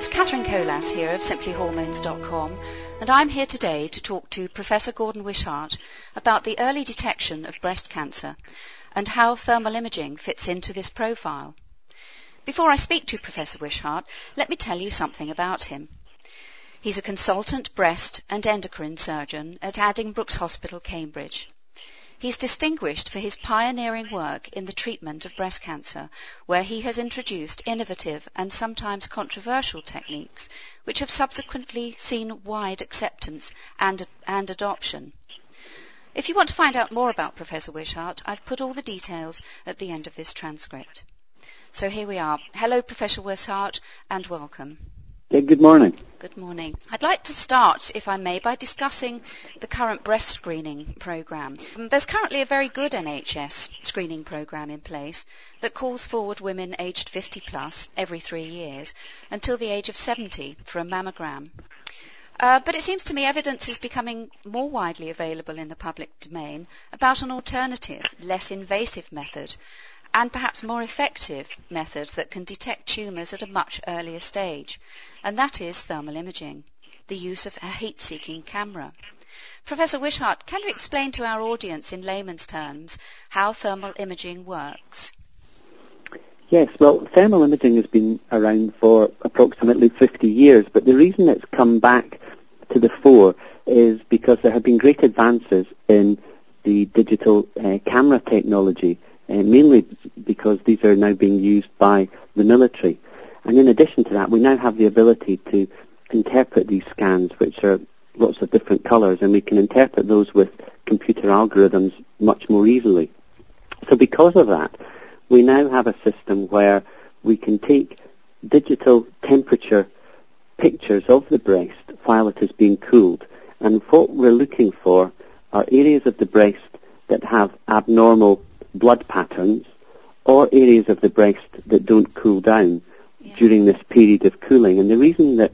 It's Catherine Colas here of simplyhormones.com, and I'm here today to talk to Professor Gordon Wishart about the early detection of breast cancer and how thermal imaging fits into this profile. Before I speak to Professor Wishart, let me tell you something about him. He's a consultant breast and endocrine surgeon at Addenbrooke's Hospital, Cambridge. He's distinguished for his pioneering work in the treatment of breast cancer, where he has introduced innovative and sometimes controversial techniques, which have subsequently seen wide acceptance and, and adoption. If you want to find out more about Professor Wishart, I've put all the details at the end of this transcript. So here we are. Hello, Professor Wishart, and welcome. Yeah, good morning. Good morning. I'd like to start, if I may, by discussing the current breast screening programme. Um, there's currently a very good NHS screening programme in place that calls forward women aged 50 plus every three years until the age of 70 for a mammogram. Uh, but it seems to me evidence is becoming more widely available in the public domain about an alternative, less invasive method and perhaps more effective methods that can detect tumours at a much earlier stage, and that is thermal imaging, the use of a heat-seeking camera. Professor Wishart, can you explain to our audience in layman's terms how thermal imaging works? Yes, well, thermal imaging has been around for approximately 50 years, but the reason it's come back to the fore is because there have been great advances in the digital uh, camera technology Uh, mainly because these are now being used by the military. And in addition to that, we now have the ability to interpret these scans, which are lots of different colours, and we can interpret those with computer algorithms much more easily. So because of that, we now have a system where we can take digital temperature pictures of the breast while it is being cooled. And what we're looking for are areas of the breast that have abnormal blood patterns or areas of the breast that don't cool down yeah. during this period of cooling. And the reason that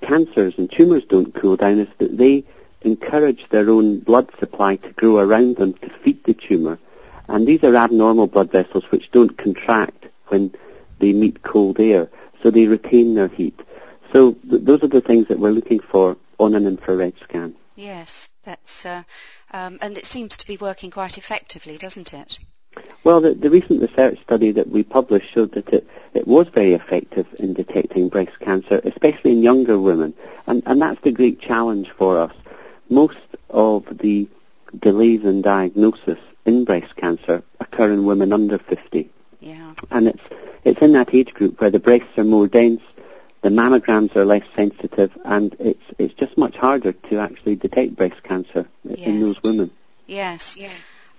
cancers and tumours don't cool down is that they encourage their own blood supply to grow around them to feed the tumour. And these are abnormal blood vessels which don't contract when they meet cold air, so they retain their heat. So th- those are the things that we're looking for on an infrared scan. Yes, that's uh, um, and it seems to be working quite effectively, doesn't it? Well, the, the, recent research study that we published showed that it, it was very effective in detecting breast cancer, especially in younger women. And, and that's the great challenge for us. Most of the delays in diagnosis in breast cancer occur in women under 50. Yeah. And it's, it's in that age group where the breasts are more dense, the mammograms are less sensitive, and it's it's just much harder to actually detect breast cancer yes. in those women. Yes. Yeah.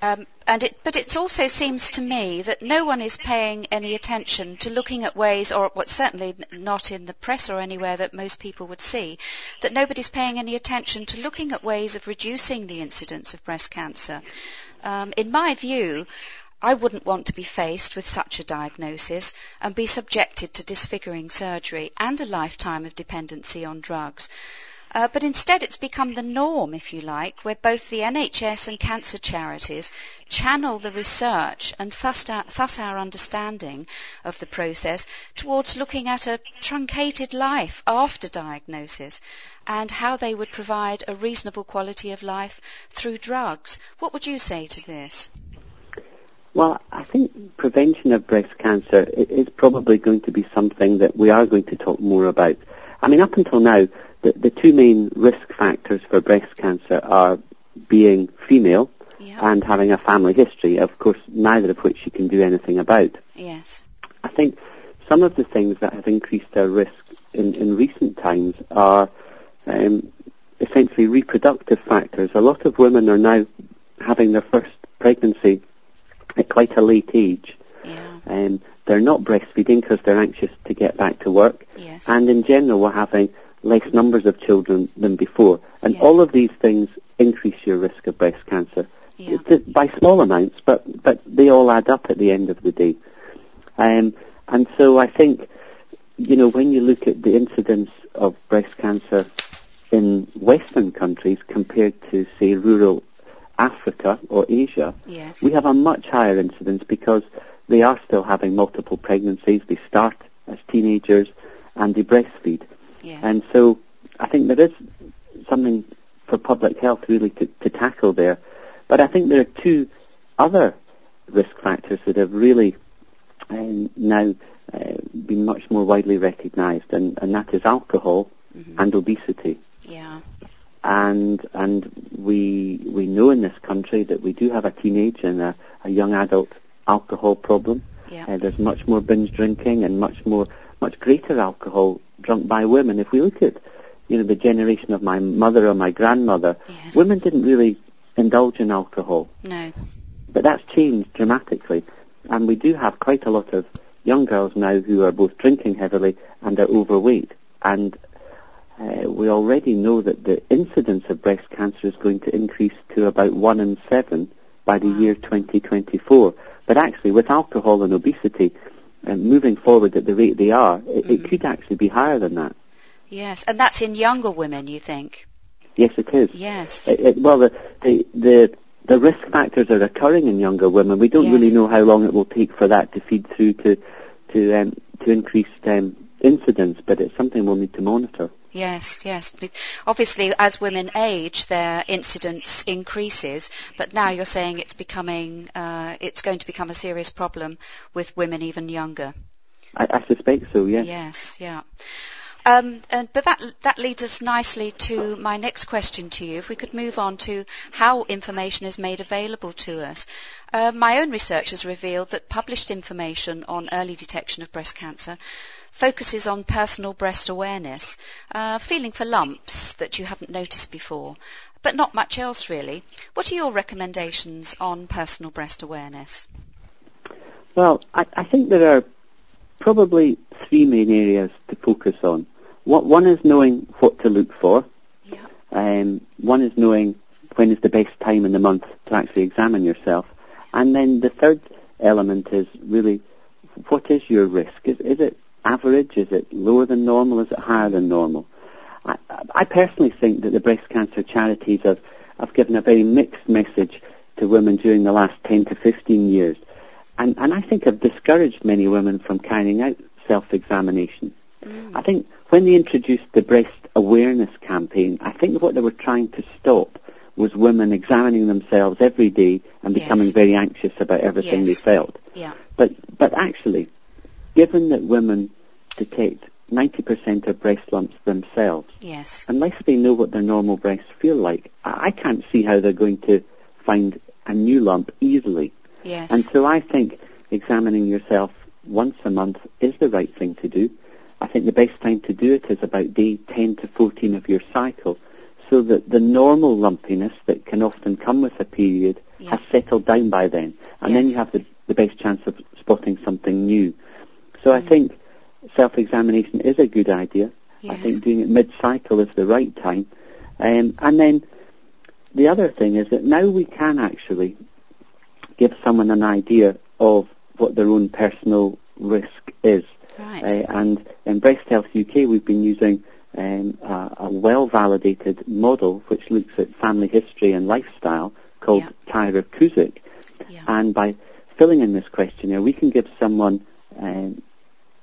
Um, and it, but it also seems to me that no one is paying any attention to looking at ways, or what certainly not in the press or anywhere that most people would see, that nobody's paying any attention to looking at ways of reducing the incidence of breast cancer. Um, in my view, I wouldn't want to be faced with such a diagnosis and be subjected to disfiguring surgery and a lifetime of dependency on drugs. Uh, but instead, it's become the norm, if you like, where both the NHS and cancer charities channel the research and thus our, thus our understanding of the process towards looking at a truncated life after diagnosis and how they would provide a reasonable quality of life through drugs. What would you say to this? Well, I think prevention of breast cancer is probably going to be something that we are going to talk more about. I mean, up until now, the, the two main risk factors for breast cancer are being female yeah. and having a family history, of course, neither of which you can do anything about. Yes. I think some of the things that have increased our risk in, in recent times are um, essentially reproductive factors. A lot of women are now having their first pregnancy at quite a late age. Yeah. Um, they're not breastfeeding because they're anxious to get back to work. Yes. And in general, we're having less numbers of children than before. And yes. all of these things increase your risk of breast cancer. Yeah. By small amounts, but, but they all add up at the end of the day. Um, and so I think, you know, when you look at the incidence of breast cancer in Western countries compared to, say, rural Africa or Asia, yes. we have a much higher incidence because they are still having multiple pregnancies. They start as teenagers and they breastfeed. Yes. And so I think there is something for public health really to, to tackle there. But I think there are two other risk factors that have really uh, now uh, been much more widely recognised, and, and that is alcohol Mhm. and obesity. And and we we know in this country that we do have a teenage and a, a young adult alcohol problem. Yeah. Uh, there's much more binge drinking and much more much greater alcohol drunk by women. If we look at you know the generation of my mother or my grandmother, Yes. women didn't really indulge in alcohol, No. but that's changed dramatically, and we do have quite a lot of young girls now who are both drinking heavily and are overweight, and uh, we already know that the incidence of breast cancer is going to increase to about one in seven by the Wow. year 2024. But actually, with alcohol and obesity uh, moving forward at the rate they are, it, it Mhm. could actually be higher than that. Yes. And that's in younger women, you think? Yes, it is. Yes. It, it, well, the, the the the risk factors are occurring in younger women. We don't Yes. really know how long it will take for that to feed through to to um, to increased um, incidence, but it's something we'll need to monitor. Yes, yes. Obviously, as women age, their incidence increases, but now you're saying it's becoming, uh, it's going to become a serious problem with women even younger. I, I suspect so. Yes. Yes, yeah. Um, and, but that that leads us nicely to my next question to you. If we could move on to how information is made available to us. Uh, my own research has revealed that published information on early detection of breast cancer focuses on personal breast awareness, uh, feeling for lumps that you haven't noticed before, but not much else really. What are your recommendations on personal breast awareness? Well, I, I think there are probably three main areas to focus on. One, one is knowing what to look for. Yeah. Um, one is knowing when is the best time in the month to actually examine yourself. And then the third element is really what is your risk? Is, is it average? Is it lower than normal? Is it higher than normal? I, I personally think that the breast cancer charities have, have given a very mixed message to women during the last 10 to 15 years. And, and I think have discouraged many women from carrying out self-examination. Mm. I think when they introduced the breast awareness campaign, I think what they were trying to stop was women examining themselves every day and Yes. becoming very anxious about everything they felt. Yeah. But but actually, given that women detect 90% of breast lumps themselves, Yes. unless they know what their normal breasts feel like, I, can't see how they're going to find a new lump easily. Yes. And so I think examining yourself once a month is the right thing to do. I think the best time to do it is about day 10 to 14 of your cycle so that the normal lumpiness that can often come with a period Yeah. has settled down by then. And then you have the, the best chance of spotting something new. So I Mm. think self-examination is a good idea. Yes. I think doing it mid-cycle is the right time. Um, and then the other thing is that now we can actually give someone an idea of what their own personal risk is. Right. Uh, and in Breast Health UK, we've been using um, a, a well-validated model which looks at family history and lifestyle called Yeah. Tyrer-Cuzick. yeah. And by filling in this questionnaire, we can give someone um,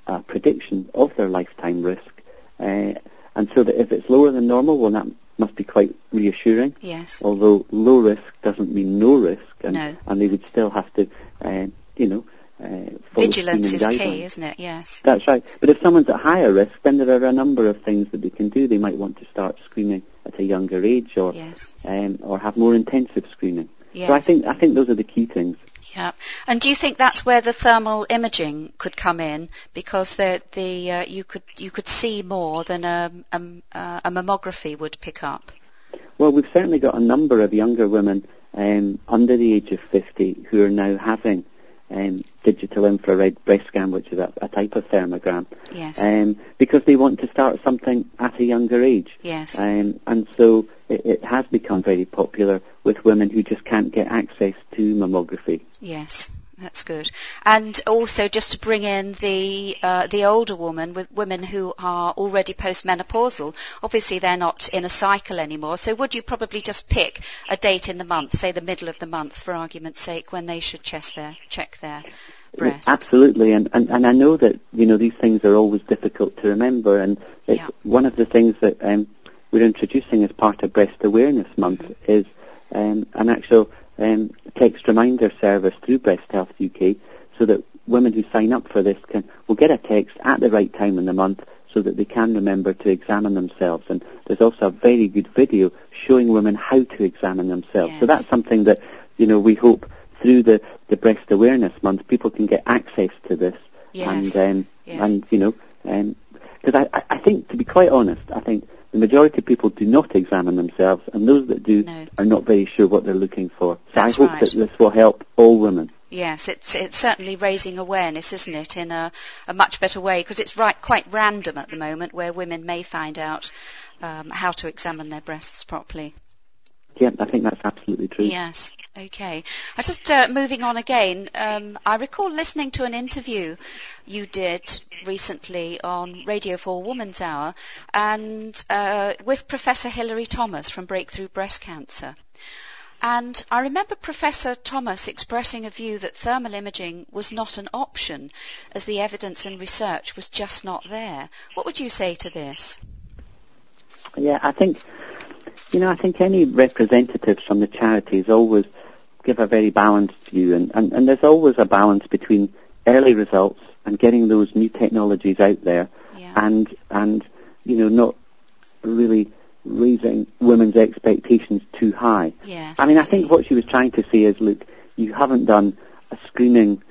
a prediction of their lifetime risk. Uh, and so that if it's lower than normal, well, that must be quite reassuring. yes. Although low risk doesn't mean no risk, and, No. and they would still have to, uh, you know, uh, Vigilance is screening key, isn't it? Yes. That's right. But if someone's at higher risk, then there are a number of things that they can do. They might want to start screening at a younger age, or Yes. um, or have more intensive screening. Yes. So I think I think those are the key things. Yeah. And do you think that's where the thermal imaging could come in because the the uh, you could you could see more than a, a uh, a mammography would pick up? Well, we've certainly got a number of younger women um, under the age of 50 who are now having um, digital infrared breast scan, which is a, a type of thermogram, Yes. um, because they want to start something at a younger age. yes. Um, and so it, it has become very popular with women who just can't get access to mammography. Yes. That's good. And also just to bring in the uh, the older woman with women who are already postmenopausal. Obviously they're not in a cycle anymore. So would you probably just pick a date in the month, say the middle of the month for argument's sake, when they should check their check their breast. Absolutely, and, and, and I know that, you know, these things are always difficult to remember, and it's Yeah. one of the things that um, we're introducing as part of Breast Awareness Month is um, an actual um, text reminder service through Breast Health UK so that women who sign up for this can will get a text at the right time in the month so that they can remember to examine themselves. And there's also a very good video showing women how to examine themselves. So that's something that, you know, we hope through the, the Breast Awareness Month people can get access to this. Yes. And, um, Yes. and you know, because I, I, I think, to be quite honest, I think the majority of people do not examine themselves, and those that do No. are not very sure what they're looking for. So That's I hope right. that this will help all women. Yes, it's it's certainly raising awareness, isn't it, in a, a much better way because it's right quite random at the moment where women may find out um, how to examine their breasts properly. Yeah, I think that's absolutely true. Yes. Okay. I just uh, moving on again. Um, I recall listening to an interview you did recently on Radio 4 Woman's Hour, and uh, with Professor Hilary Thomas from Breakthrough Breast Cancer. And I remember Professor Thomas expressing a view that thermal imaging was not an option, as the evidence and research was just not there. What would you say to this? Yeah, I think, you know, I think any representatives from the charities always give a very balanced view, and, and, and there's always a balance between early results and getting those new technologies out there, Yeah. and and you know not really raising women's expectations too high. Yes. I mean, I think what she was trying to say is, look, you haven't done a screening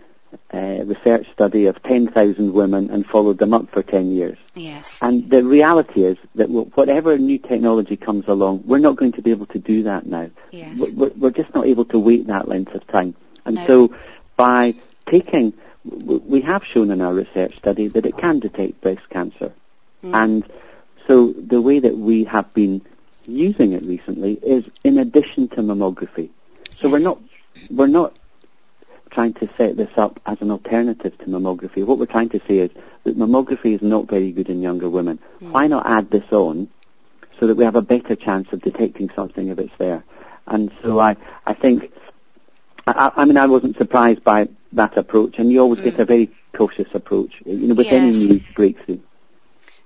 uh, research study of 10,000 women and followed them up for 10 years. Yes. And the reality is that whatever new technology comes along, we're not going to be able to do that now. Yes. We're- We're, just not able to wait that length of time. And No. so by taking, we have shown in our research study that it can detect breast cancer. Mm. And so the way that we have been using it recently is in addition to mammography. So we're not, we're not trying to set this up as an alternative to mammography. What we're trying to say is that mammography is not very good in younger women. Mm. Why not add this on so that we have a better chance of detecting something if it's there? And so I, I think, I, I mean, I wasn't surprised by that approach, and you always get Mm. a very cautious approach, you know, with any new breakthrough.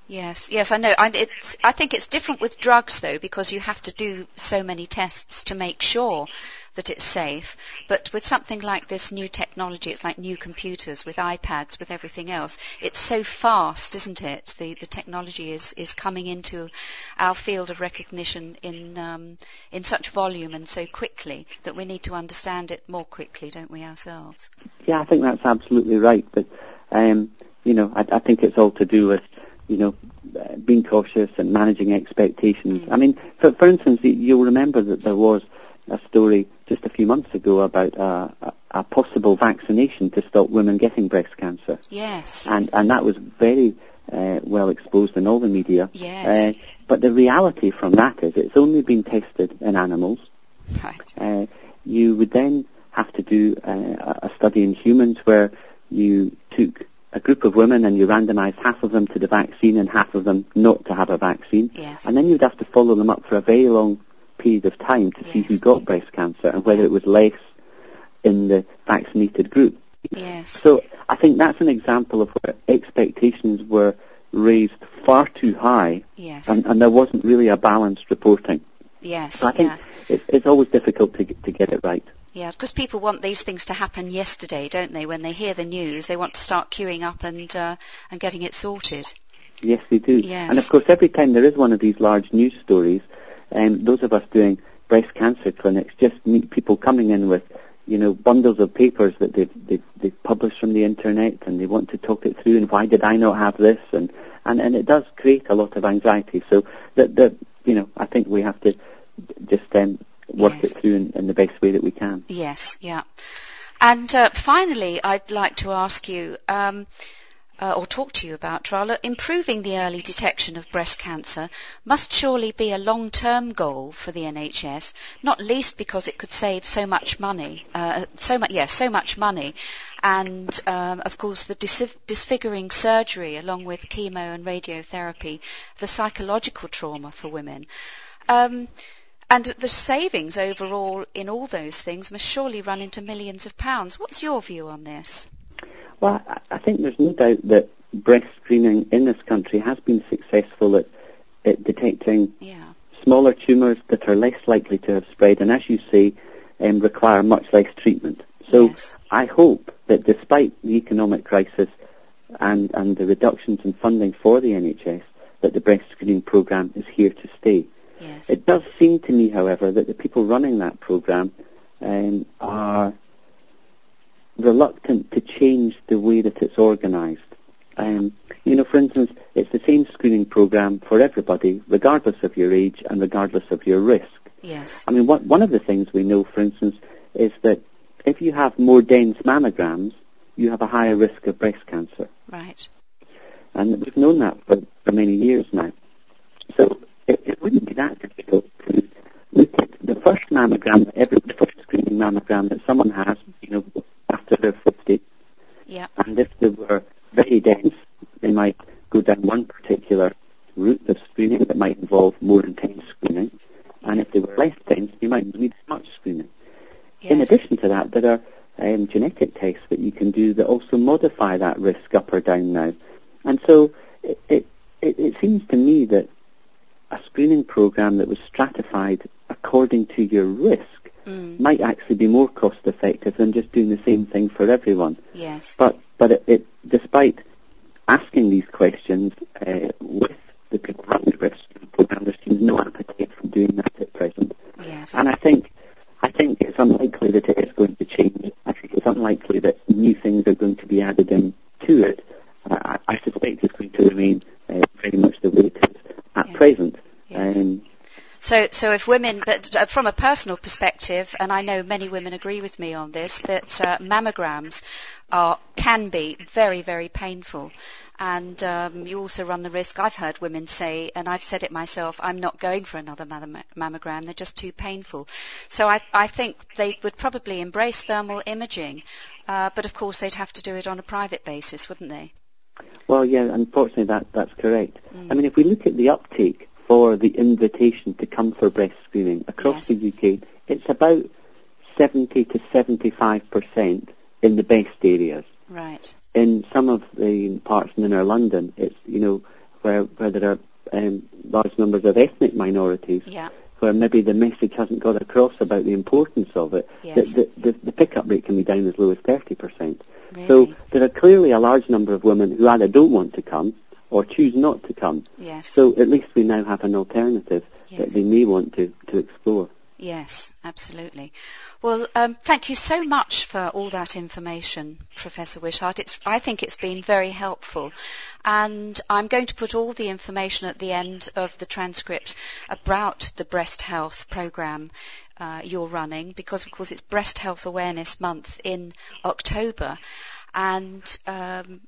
Yes, yes, I know. And it's, I think it's different with drugs though, because you have to do so many tests to make sure that it's safe. But with something like this new technology, it's like new computers with iPads, with everything else. It's so fast, isn't it? The the technology is is coming into our field of recognition in um, in such volume and so quickly that we need to understand it more quickly, don't we ourselves? Yeah, I think that's absolutely right. But um, you know, I, I think it's all to do with you know uh, being cautious and managing expectations. Mm. I mean, for, for instance, you'll remember that there was a story just a few months ago about uh, a, possible vaccination to stop women getting breast cancer, Yes. and and that was very uh, well exposed in all the media. Yes. Uh, but the reality from that is it's only been tested in animals. right. Uh, you would then have to do uh, a a study in humans where you took a group of women and you randomized half of them to the vaccine and half of them not to have a vaccine. Yes. And then you'd have to follow them up for a very long period of time to see who got breast cancer and whether it was less in the vaccinated group. Yes. So I think that's an example of where expectations were raised far too high yes. and, and there wasn't really a balanced reporting. yes. So I think yeah. it's, it's always difficult to, get- to get it right. Yeah, because people want these things to happen yesterday, don't they? When they hear the news, they want to start queuing up and uh, and getting it sorted. Yes, they do. Yes. And of course, every time there is one of these large news stories, um, those of us doing breast cancer clinics just meet people coming in with, you know, bundles of papers that they've, they've, they've published from the internet and they want to talk it through and why did I not have this? And, and, and it does create a lot of anxiety. So that, that you know, I think we have to just um, work Yes. it through in, in the best way that we can. Yes, yeah. And uh, finally, I'd like to ask you, um, uh, or talk to you about, Trala, improving the early detection of breast cancer must surely be a long-term goal for the NHS, not least because it could save so much money, uh, so much, yes, so much money, and um, of course the dis- disfiguring surgery along with chemo and radiotherapy, the psychological trauma for women. Um, and the savings overall in all those things must surely run into millions of pounds. What's your view on this? Well, I, think there's no doubt that breast screening in this country has been successful at, at detecting Yeah. smaller tumours that are less likely to have spread and, as you say, um, require much less treatment. So Yes. I hope that despite the economic crisis and, and the reductions in funding for the NHS, that the breast screening programme is here to stay. Yes. It does seem to me, however, that the people running that programme um, are reluctant to change the way that it's organised. Um, you know, for instance, it's the same screening programme for everybody, regardless of your age and regardless of your risk. yes. I mean, one, one of the things we know, for instance, is that if you have more dense mammograms, you have a higher risk of breast cancer. Right. And we've known that for, for many years now. So it, it wouldn't be that difficult to look at the first mammogram, every the first screening mammogram that someone has, you know, after they're 50, Yeah. and if they were very dense, they might go down one particular route of screening that might involve more intense screening. And if they were less dense, you might need as much screening. Yes. In addition to that, there are um, genetic tests that you can do that also modify that risk up or down now. And so it, it, it, it seems to me that a screening program that was stratified according to your risk Mm. might actually be more cost effective than just doing the same thing for everyone. Yes. But but it, it despite asking these questions uh, with the people running the risk program, there seems no appetite for doing that at present. Yes. And I think I think it's unlikely that it is going to change. I think it's unlikely that new things are going to be added in to it. I, I suspect it's going to remain uh, very much the way it is at Yeah. present. Yes. Um, So, so if women, but from a personal perspective, and I know many women agree with me on this, that uh, mammograms are can be very, very painful, and um, you also run the risk. I've heard women say, and I've said it myself, I'm not going for another mammogram. They're just too painful. So I, I think they would probably embrace thermal imaging, uh, but of course they'd have to do it on a private basis, wouldn't they? well, yeah, unfortunately that that's correct. Mm. I mean, if we look at the uptake for the invitation to come for breast screening across Yes. the UK, it's about 70 to 75 percent in the best areas. Right. in some of the parts in inner London, it's you know where where there are um, large numbers of ethnic minorities, Yeah. where maybe the message hasn't got across about the importance of it. Yes. The, the, the, pickup rate can be down as low as thirty percent. Really. So there are clearly a large number of women who either don't want to come or choose not to come. yes. So at least we now have an alternative that they may want to, to explore. Yes, absolutely. Well, um, thank you so much for all that information, Professor Wishart. It's, I think it's been very helpful. And I'm going to put all the information at the end of the transcript about the breast health program uh, you're running, because of course it's Breast Health Awareness Month in October. And um,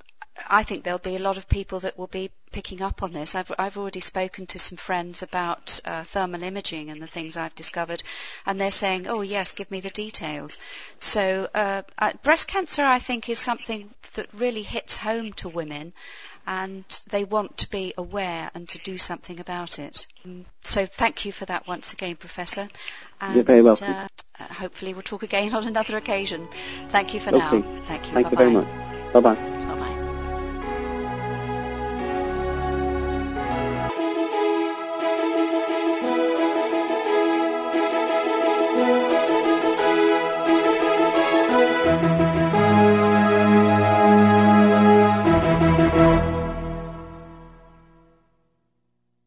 I think there'll be a lot of people that will be picking up on this. I've, I've already spoken to some friends about uh, thermal imaging and the things I've discovered, and they're saying, "Oh yes, give me the details." So uh, uh, breast cancer, I think, is something that really hits home to women, and they want to be aware and to do something about it. Um, so thank you for that once again, Professor. And, You're very welcome. Uh, hopefully, we'll talk again on another occasion. Thank you for Okay. now. Thank you. Thank you Bye-bye. very much. Bye bye.